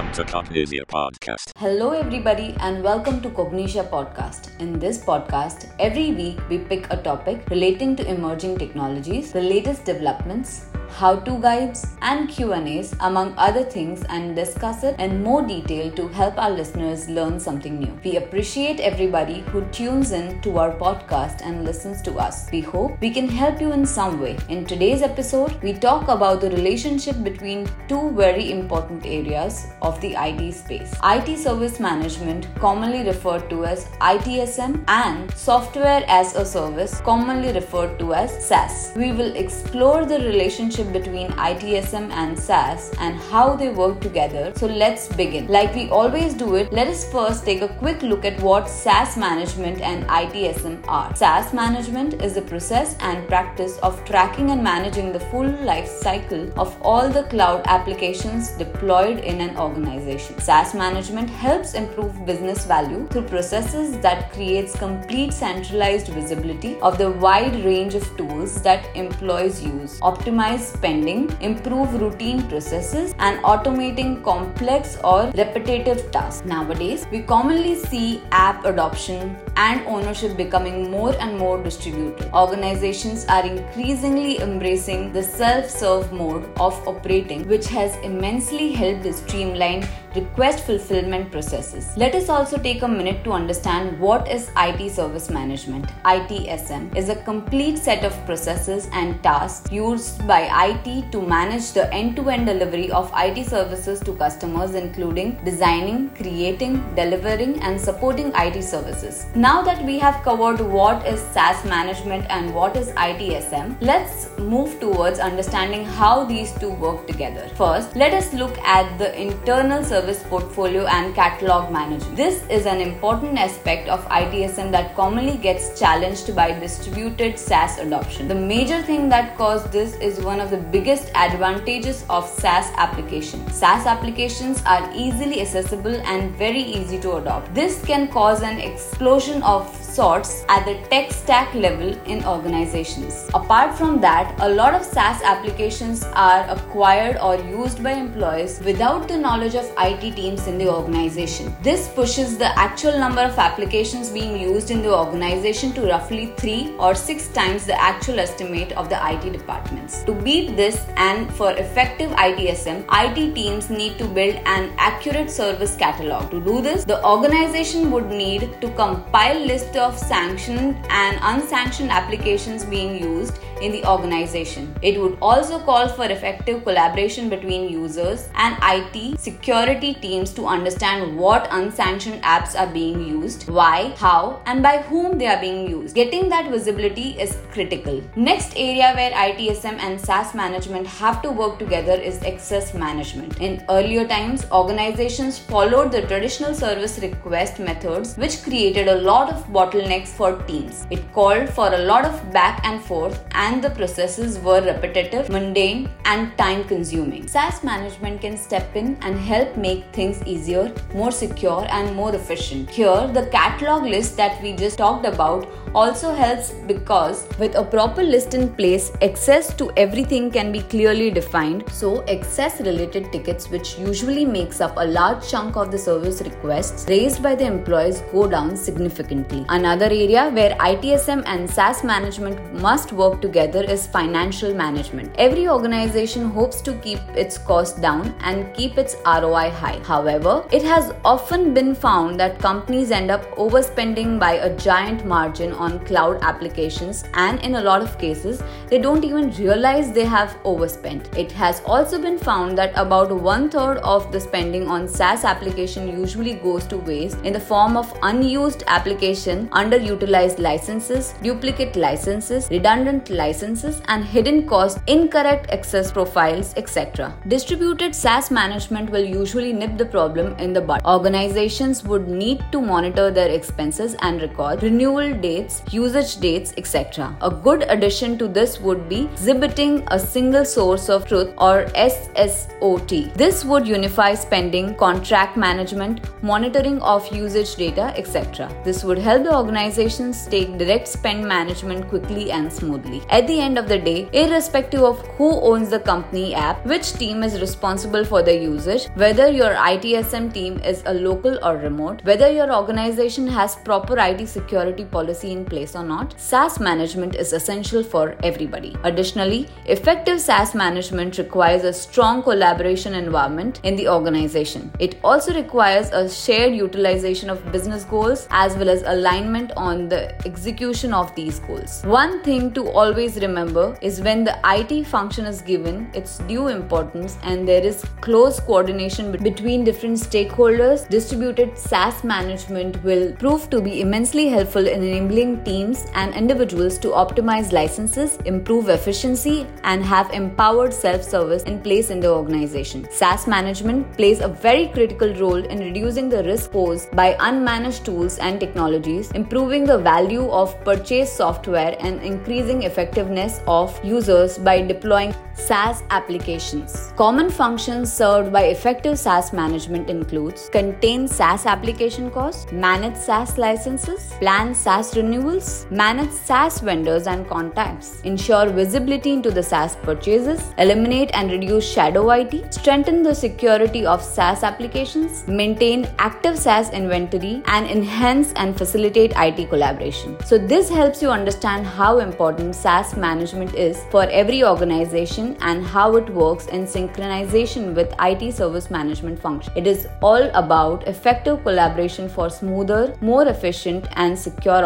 Welcome to Podcast. Hello, everybody, and welcome to Cognixia Podcast. In this podcast, every week we pick a topic relating to emerging technologies, the latest developments, how-to guides, and Q&As among other things and discuss it in more detail to help our listeners learn something new. We appreciate everybody who tunes in to our podcast and listens to us. We hope we can help you in some way. In today's episode, we talk about the relationship between two very important areas of the IT space. IT service management, commonly referred to as ITSM, and software as a service, commonly referred to as SaaS. We will explore the relationship relationship between ITSM and SaaS and how they work together. So let's begin. Like we always do it, let us first take a quick look at what SaaS management and ITSM are. SaaS management is the process and practice of tracking and managing the full life cycle of all the cloud applications deployed in an organization. SaaS management helps improve business value through processes that creates complete centralized visibility of the wide range of tools that employees use, optimize spending, improve routine processes, and automating complex or repetitive tasks. Nowadays, we commonly see app adoption and ownership becoming more and more distributed. Organizations are increasingly embracing the self serve mode of operating, which has immensely helped streamline request fulfillment processes. Let us also take a minute to understand what is IT service management. ITSM is a complete set of processes and tasks used by IT to manage the end to end delivery of IT services to customers, including designing, creating, delivering, and supporting IT services. Now that we have covered what is SaaS management and what is ITSM, let's move towards understanding how these two work together. First, let us look at the internal service portfolio and catalog management. This is an important aspect of ITSM that commonly gets challenged by distributed SaaS adoption. The major thing that caused this is one of the biggest advantages of SaaS applications. SaaS applications are easily accessible and very easy to adopt. This can cause an explosion of sorts at the tech stack level in organizations. Apart from that, a lot of SaaS applications are acquired or used by employees without the knowledge of IT teams in the organization. This pushes the actual number of applications being used in the organization to roughly 3 or 6 times the actual estimate of the IT departments. To beat this and for effective ITSM, IT teams need to build an accurate service catalog. To do this, the organization would need to compile list of sanctioned and unsanctioned applications being used in the organization. It would also call for effective collaboration between users and IT security teams to understand what unsanctioned apps are being used, why, how, and by whom they are being used. Getting that visibility is critical. Next area where ITSM and SaaS management have to work together is access management. In earlier times, organizations followed the traditional service request methods, which created a lot of bottlenecks for teams. It called for a lot of back and forth and the processes were repetitive, mundane, and time consuming. SaaS management can step in and help make things easier, more secure, and more efficient. Here, the catalog list that we just talked about also helps because with a proper list in place, access to everything can be clearly defined. So, access related tickets, which usually makes up a large chunk of the service requests raised by the employees, go down significantly. Another area where ITSM and SaaS management must work together is financial management. Every organization hopes to keep its costs down and keep its ROI high. However, it has often been found that companies end up overspending by a giant margin on cloud applications, and in a lot of cases, they don't even realize they have overspent. It has also been found that about one third of the spending on SaaS application usually goes to waste in the form of unused application, underutilized licenses, duplicate licenses, redundant licenses, and hidden costs, incorrect access profiles, etc. Distributed SaaS management will usually nip the problem in the bud. Organizations would need to monitor their expenses and record renewal dates usage dates, etc. A good addition to this would be exhibiting a single source of truth or SSOT. This would unify spending, contract management, monitoring of usage data, etc. This would help the organizations take direct spend management quickly and smoothly. At the end of the day, irrespective of who owns the company app, which team is responsible for the usage, whether your ITSM team is a local or remote, whether your organization has proper IT security policy in place or not, SaaS management is essential for everybody. Additionally, effective SaaS management requires a strong collaboration environment in the organization. It also requires a shared utilization of business goals as well as alignment on the execution of these goals. One thing to always remember is when the IT function is given its due importance and there is close coordination between different stakeholders, distributed SaaS management will prove to be immensely helpful in enabling teams and individuals to optimize licenses, improve efficiency, and have empowered self service in place in the organization. SaaS management plays a very critical role in reducing the risk posed by unmanaged tools and technologies, improving the value of purchased software, and increasing effectiveness of users by deploying SaaS applications. Common functions served by effective SaaS management includes contain SaaS application costs, manage SaaS licenses, plan SaaS renewals, manage SaaS vendors and contacts, ensure visibility into the SaaS purchases, eliminate and reduce shadow IT, strengthen the security of SaaS applications, maintain active SaaS inventory, and enhance and facilitate IT collaboration. So, this helps you understand how important SaaS management is for every organization and how it works in synchronization with IT service management function. It is all about effective collaboration for smoother, more efficient, and secure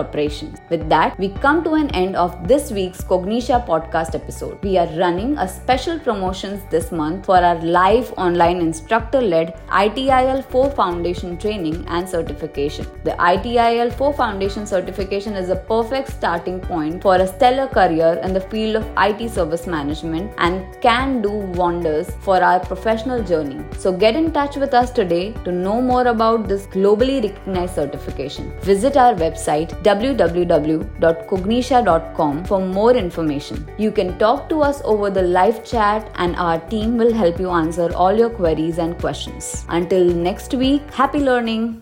With that, we come to an end of this week's Cognixia podcast episode. We are running a special promotions this month for our live online instructor led ITIL 4 Foundation training and certification. The ITIL 4 Foundation certification is a perfect starting point for a stellar career in the field of IT service management and can do wonders for our professional journey. So get in touch with us today to know more about this globally recognized certification. Visit our website www.cognixia.com for more information. You can talk to us over the live chat and our team will help you answer all your queries and questions. Until next week, happy learning!